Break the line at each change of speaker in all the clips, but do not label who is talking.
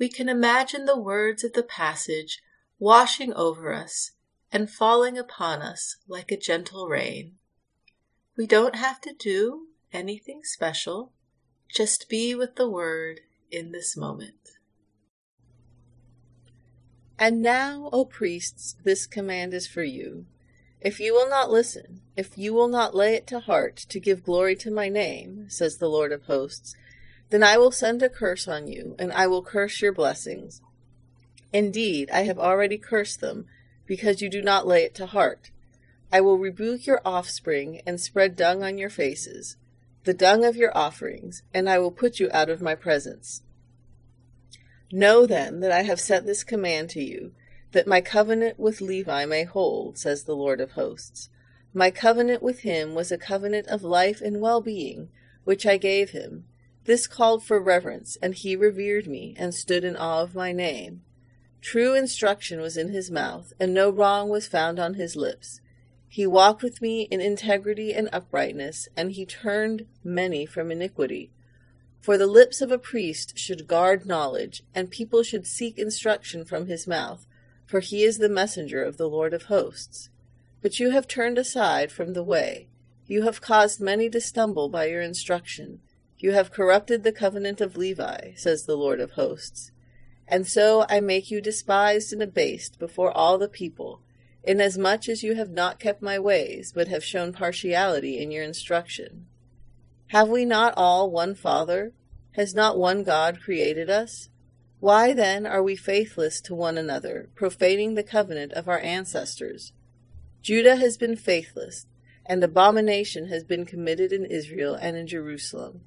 we can imagine the words of the passage washing over us and falling upon us like a gentle rain. We don't have to do anything special, just be with the Word in this moment. And now, O priests, this command is for you. If you will not listen, if you will not lay it to heart to give glory to my name, says the Lord of hosts, then I will send a curse on you, and I will curse your blessings. Indeed, I have already cursed them, because you do not lay it to heart. I will rebuke your offspring, and spread dung on your faces, the dung of your offerings, and I will put you out of my presence. Know then that I have sent this command to you, that my covenant with Levi may hold, says the Lord of hosts. My covenant with him was a covenant of life and well being, which I gave him this called for reverence, and he revered me and stood in awe of my name. True instruction was in his mouth, and no wrong was found on his lips. He walked with me in integrity and uprightness, and he turned many from iniquity. For the lips of a priest should guard knowledge, and people should seek instruction from his mouth, for he is the messenger of the Lord of hosts. But you have turned aside from the way. You have caused many to stumble by your instruction. You have corrupted the covenant of Levi, says the Lord of hosts. And so I make you despised and abased before all the people, inasmuch as you have not kept my ways, but have shown partiality in your instruction. Have we not all one Father? Has not one God created us? Why then are we faithless to one another, profaning the covenant of our ancestors? Judah has been faithless, and abomination has been committed in Israel and in Jerusalem.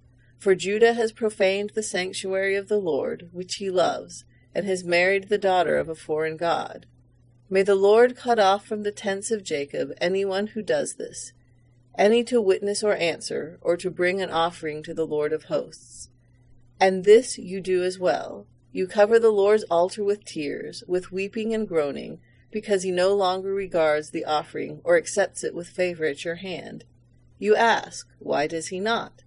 For Judah has profaned the sanctuary of the Lord, which he loves, and has married the daughter of a foreign god. May the Lord cut off from the tents of Jacob anyone who does this, any to witness or answer, or to bring an offering to the Lord of hosts. And this you do as well. You cover the Lord's altar with tears, with weeping and groaning, because he no longer regards the offering or accepts it with favor at your hand. You ask, Why does he not?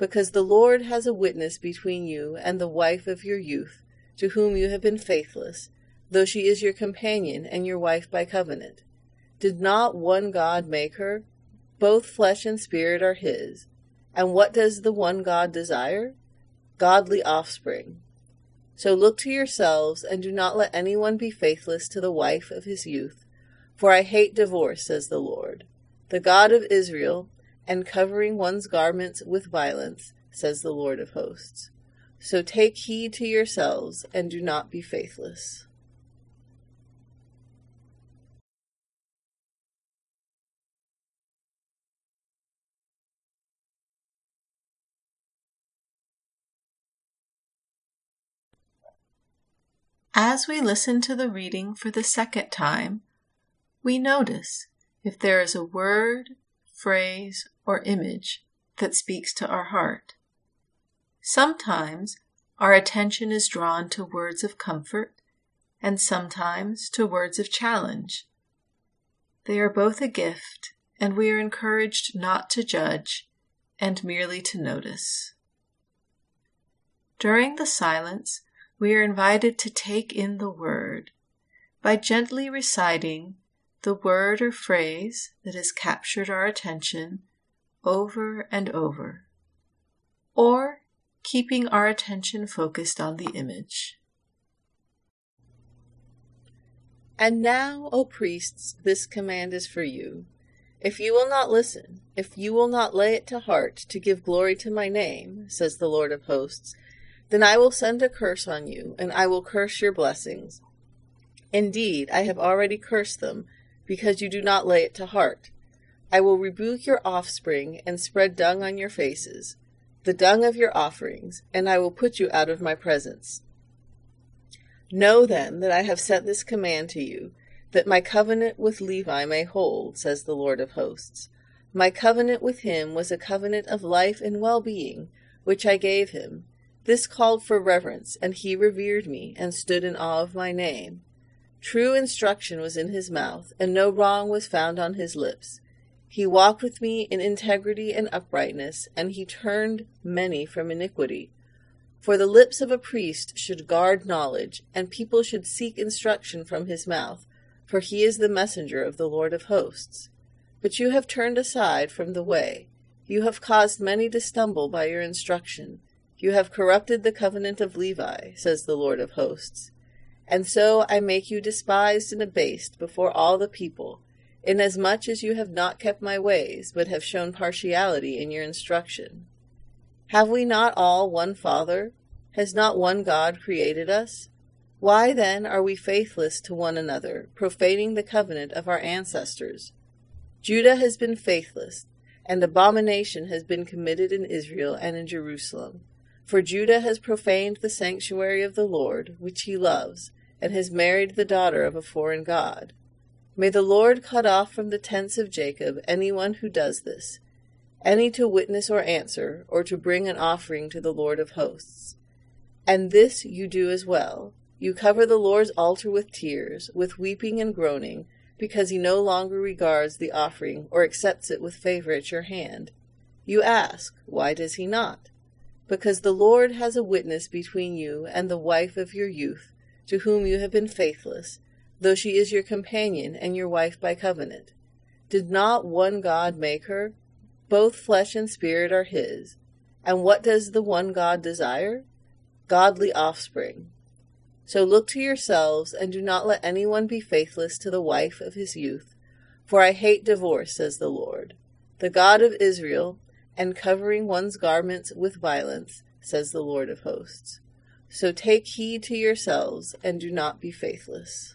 Because the Lord has a witness between you and the wife of your youth, to whom you have been faithless, though she is your companion and your wife by covenant. Did not one God make her? Both flesh and spirit are his. And what does the one God desire? Godly offspring. So look to yourselves, and do not let anyone be faithless to the wife of his youth. For I hate divorce, says the Lord, the God of Israel, and covering one's garments with violence, says the Lord of hosts. So take heed to yourselves, and do not be faithless. As we listen to the reading for the second time, we notice if there is a word, phrase, or image that speaks to our heart. Sometimes our attention is drawn to words of comfort and sometimes to words of challenge. They are both a gift, and we are encouraged not to judge and merely to notice. During the silence, we are invited to take in the word by gently reciting the word or phrase that has captured our attention over and over, or keeping our attention focused on the image. And now, O priests, this command is for you. If you will not listen, if you will not lay it to heart to give glory to my name, says the Lord of hosts, then I will send a curse on you, and I will curse your blessings. Indeed, I have already cursed them, because you do not lay it to heart. I will rebuke your offspring, and spread dung on your faces, the dung of your offerings, and I will put you out of my presence. Know then that I have sent this command to you, that my covenant with Levi may hold, says the Lord of hosts. My covenant with him was a covenant of life and well being, which I gave him this called for reverence, and he revered me, and stood in awe of my name. True instruction was in his mouth, and no wrong was found on his lips. He walked with me in integrity and uprightness, and he turned many from iniquity. For the lips of a priest should guard knowledge, and people should seek instruction from his mouth, for he is the messenger of the Lord of hosts. But you have turned aside from the way. You have caused many to stumble by your instruction. You have corrupted the covenant of Levi, says the Lord of hosts. And so I make you despised and abased before all the people, inasmuch as you have not kept my ways, but have shown partiality in your instruction. Have we not all one Father? Has not one God created us? Why then are we faithless to one another, profaning the covenant of our ancestors? Judah has been faithless, and abomination has been committed in Israel and in Jerusalem. For Judah has profaned the sanctuary of the Lord, which he loves, and has married the daughter of a foreign god. May the Lord cut off from the tents of Jacob anyone who does this, any to witness or answer, or to bring an offering to the Lord of hosts. And this you do as well. You cover the Lord's altar with tears, with weeping and groaning, because he no longer regards the offering or accepts it with favor at your hand. You ask, Why does he not? because the Lord has a witness between you and the wife of your youth, to whom you have been faithless, though she is your companion and your wife by covenant. Did not one God make her? Both flesh and spirit are his. And what does the one God desire? Godly offspring. So look to yourselves, and do not let anyone be faithless to the wife of his youth. For I hate divorce, says the Lord. The God of Israel, and covering one's garments with violence, says the Lord of hosts. So take heed to yourselves, and do not be faithless.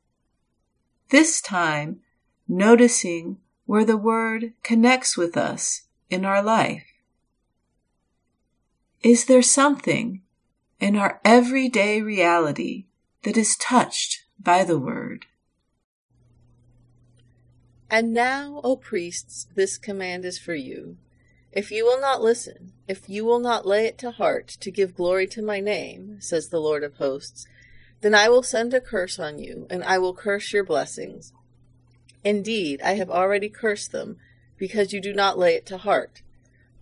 This time, noticing where the word connects with us in our life. Is there something in our everyday reality that is touched by the word?
And now, O priests, this command is for you. If you will not listen, if you will not lay it to heart to give glory to my name, says the Lord of hosts, then I will send a curse on you, and I will curse your blessings. Indeed, I have already cursed them, because you do not lay it to heart.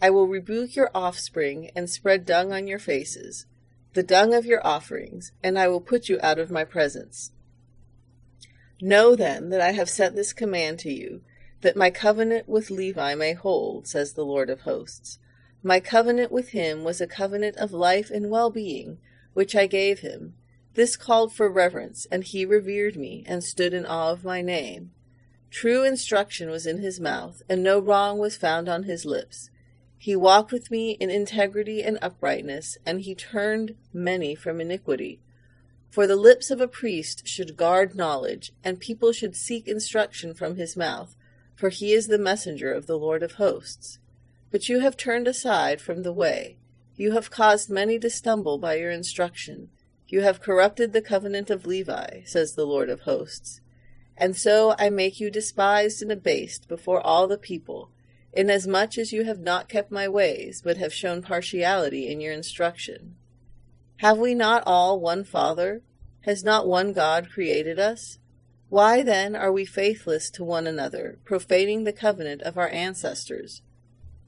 I will rebuke your offspring and spread dung on your faces, the dung of your offerings, and I will put you out of my presence. Know then that I have sent this command to you, that my covenant with Levi may hold, says the Lord of hosts. My covenant with him was a covenant of life and well being, which I gave him. This called for reverence, and he revered me, and stood in awe of my name. True instruction was in his mouth, and no wrong was found on his lips. He walked with me in integrity and uprightness, and he turned many from iniquity. For the lips of a priest should guard knowledge, and people should seek instruction from his mouth, for he is the messenger of the Lord of hosts. But you have turned aside from the way. You have caused many to stumble by your instruction. You have corrupted the covenant of Levi, says the Lord of hosts. And so I make you despised and abased before all the people, inasmuch as you have not kept my ways, but have shown partiality in your instruction. Have we not all one Father? Has not one God created us? Why then are we faithless to one another, profaning the covenant of our ancestors?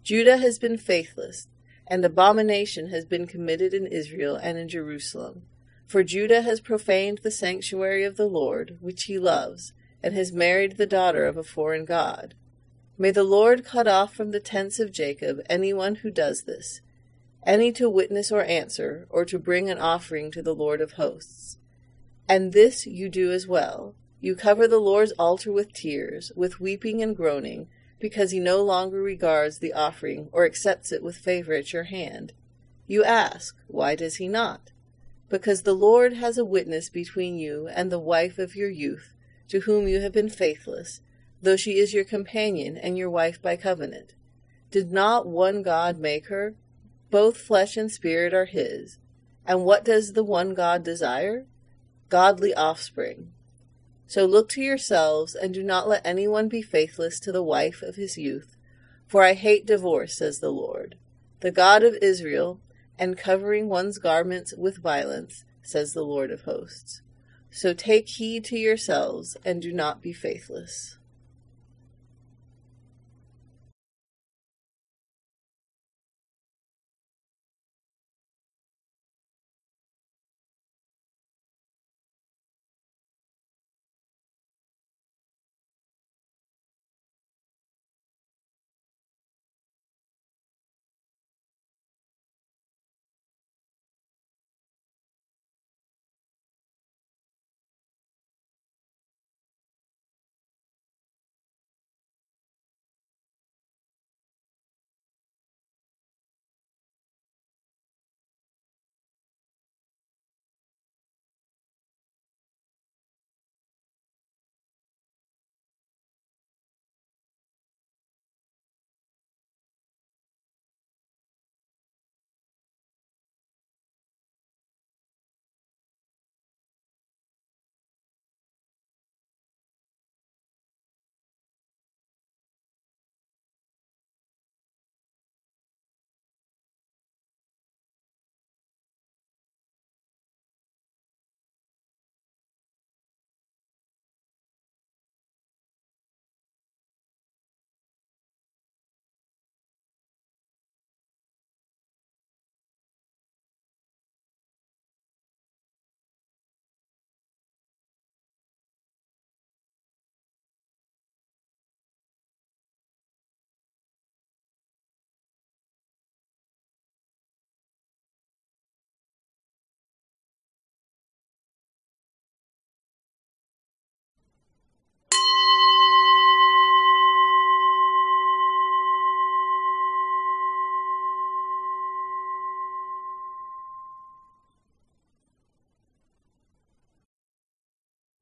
Judah has been faithless, and abomination has been committed in Israel and in Jerusalem. For Judah has profaned the sanctuary of the Lord, which he loves, and has married the daughter of a foreign god. May the Lord cut off from the tents of Jacob anyone who does this, any to witness or answer, or to bring an offering to the Lord of hosts. And this you do as well. You cover the Lord's altar with tears, with weeping and groaning, because he no longer regards the offering or accepts it with favor at your hand. You ask, Why does he not? Because the Lord has a witness between you and the wife of your youth, to whom you have been faithless, though she is your companion and your wife by covenant. Did not one God make her? Both flesh and spirit are his. And what does the one God desire? Godly offspring. So look to yourselves, and do not let anyone be faithless to the wife of his youth. For I hate divorce, says the Lord, the God of Israel, and covering one's garments with violence, says the Lord of hosts. So take heed to yourselves, and do not be faithless.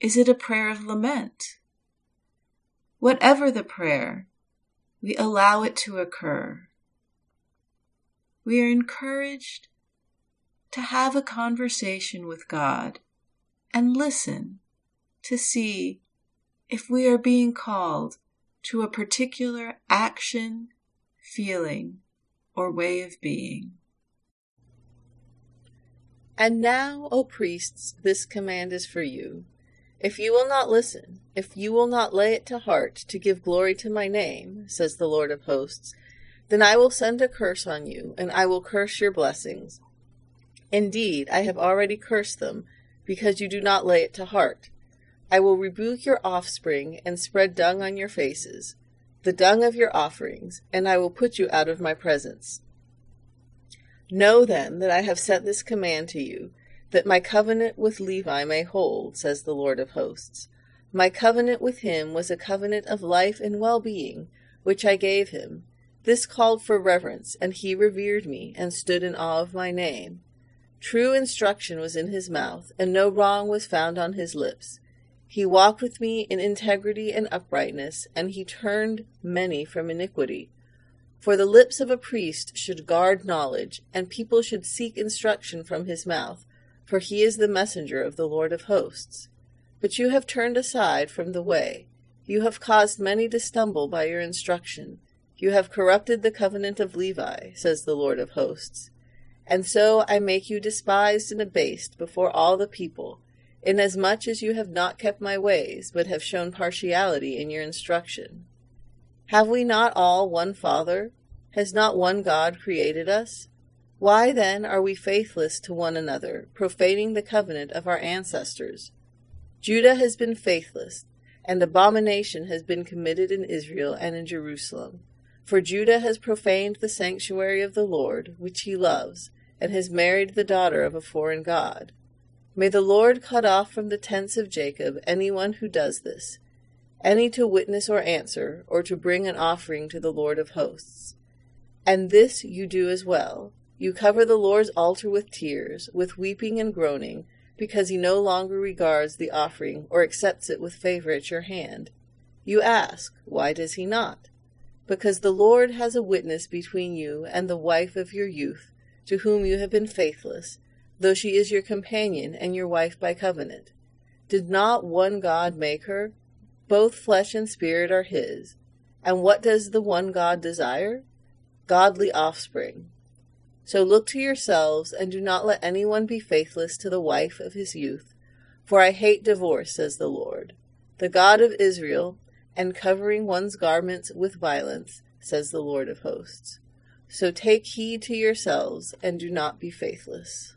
Is it a prayer of lament? Whatever the prayer, we allow it to occur. We are encouraged to have a conversation with God and listen to see if we are being called to a particular action, feeling, or way of being.
And now, O priests, this command is for you. If you will not listen, if you will not lay it to heart to give glory to my name, says the Lord of hosts, then I will send a curse on you, and I will curse your blessings. Indeed, I have already cursed them, because you do not lay it to heart. I will rebuke your offspring and spread dung on your faces, the dung of your offerings, and I will put you out of my presence. Know then that I have sent this command to you, that my covenant with Levi may hold, says the Lord of hosts. My covenant with him was a covenant of life and well being, which I gave him. This called for reverence, and he revered me, and stood in awe of my name. True instruction was in his mouth, and no wrong was found on his lips. He walked with me in integrity and uprightness, and he turned many from iniquity. For the lips of a priest should guard knowledge, and people should seek instruction from his mouth, for he is the messenger of the Lord of hosts. But you have turned aside from the way. You have caused many to stumble by your instruction. You have corrupted the covenant of Levi, says the Lord of hosts. And so I make you despised and abased before all the people inasmuch as you have not kept my ways, but have shown partiality in your instruction. Have we not all one Father? Has not one God created us? Why then are we faithless to one another, profaning the covenant of our ancestors? Judah has been faithless, and abomination has been committed in Israel and in Jerusalem. For Judah has profaned the sanctuary of the Lord, which he loves, and has married the daughter of a foreign God. May the Lord cut off from the tents of Jacob anyone who does this, any to witness or answer, or to bring an offering to the Lord of hosts. And this you do as well. You cover the Lord's altar with tears, with weeping and groaning, because he no longer regards the offering or accepts it with favor at your hand. You ask, Why does he not? Because the Lord has a witness between you and the wife of your youth, to whom you have been faithless though she is your companion and your wife by covenant. Did not one God make her? Both flesh and spirit are his. And what does the one God desire? Godly offspring. So look to yourselves, and do not let anyone be faithless to the wife of his youth. For I hate divorce, says the Lord, the God of Israel, and covering one's garments with violence, says the Lord of hosts. So take heed to yourselves, and do not be faithless.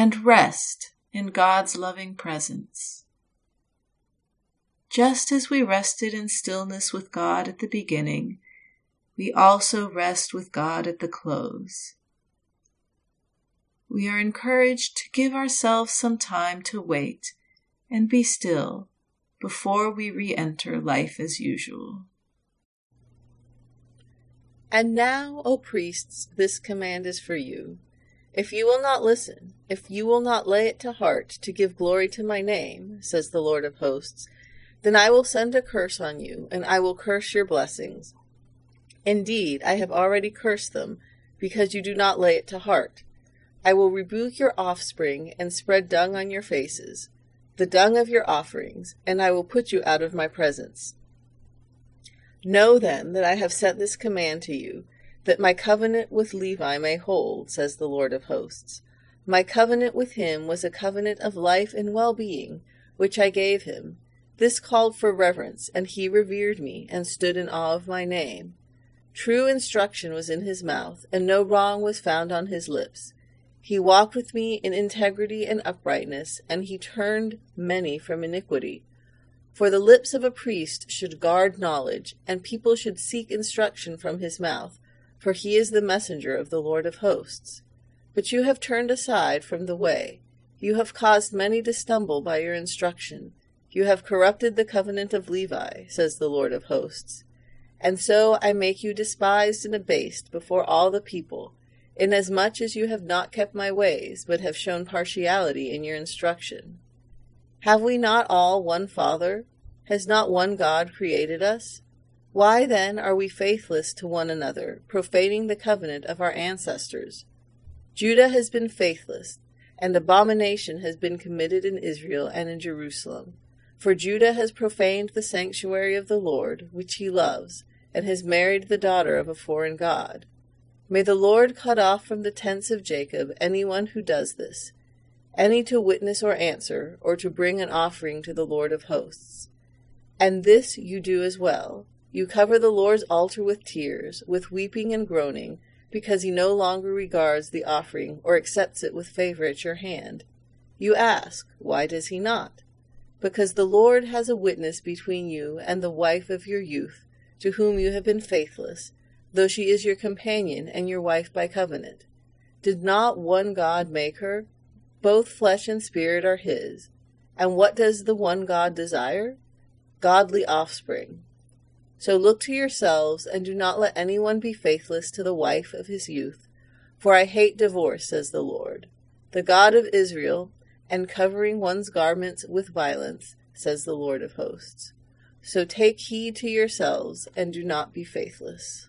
and rest in God's loving presence. Just as we rested in stillness with God at the beginning, we also rest with God at the close. We are encouraged to give ourselves some time to wait and be still before we re enter life as usual.
And now, O priests, this command is for you. If you will not listen, if you will not lay it to heart to give glory to my name, says the Lord of hosts, then I will send a curse on you, and I will curse your blessings. Indeed, I have already cursed them, because you do not lay it to heart. I will rebuke your offspring and spread dung on your faces, the dung of your offerings, and I will put you out of my presence. Know then that I have sent this command to you, that my covenant with Levi may hold, says the Lord of hosts. My covenant with him was a covenant of life and well being, which I gave him. This called for reverence, and he revered me, and stood in awe of my name. True instruction was in his mouth, and no wrong was found on his lips. He walked with me in integrity and uprightness, and he turned many from iniquity. For the lips of a priest should guard knowledge, and people should seek instruction from his mouth, for he is the messenger of the Lord of hosts. But you have turned aside from the way. You have caused many to stumble by your instruction. You have corrupted the covenant of Levi, says the Lord of hosts. And so I make you despised and abased before all the people, inasmuch as you have not kept my ways, but have shown partiality in your instruction. Have we not all one Father? Has not one God created us? Why then are we faithless to one another, profaning the covenant of our ancestors? Judah has been faithless, and abomination has been committed in Israel and in Jerusalem. For Judah has profaned the sanctuary of the Lord, which he loves, and has married the daughter of a foreign god. May the Lord cut off from the tents of Jacob anyone who does this, any to witness or answer, or to bring an offering to the Lord of hosts. And this you do as well you cover the Lord's altar with tears, with weeping and groaning, because he no longer regards the offering or accepts it with favor at your hand. You ask, Why does he not? Because the Lord has a witness between you and the wife of your youth, to whom you have been faithless, though she is your companion and your wife by covenant. Did not one God make her? Both flesh and spirit are his. And what does the one God desire? Godly offspring. So look to yourselves, and do not let anyone be faithless to the wife of his youth. For I hate divorce, says the Lord, the God of Israel, and covering one's garments with violence, says the Lord of hosts. So take heed to yourselves, and do not be faithless.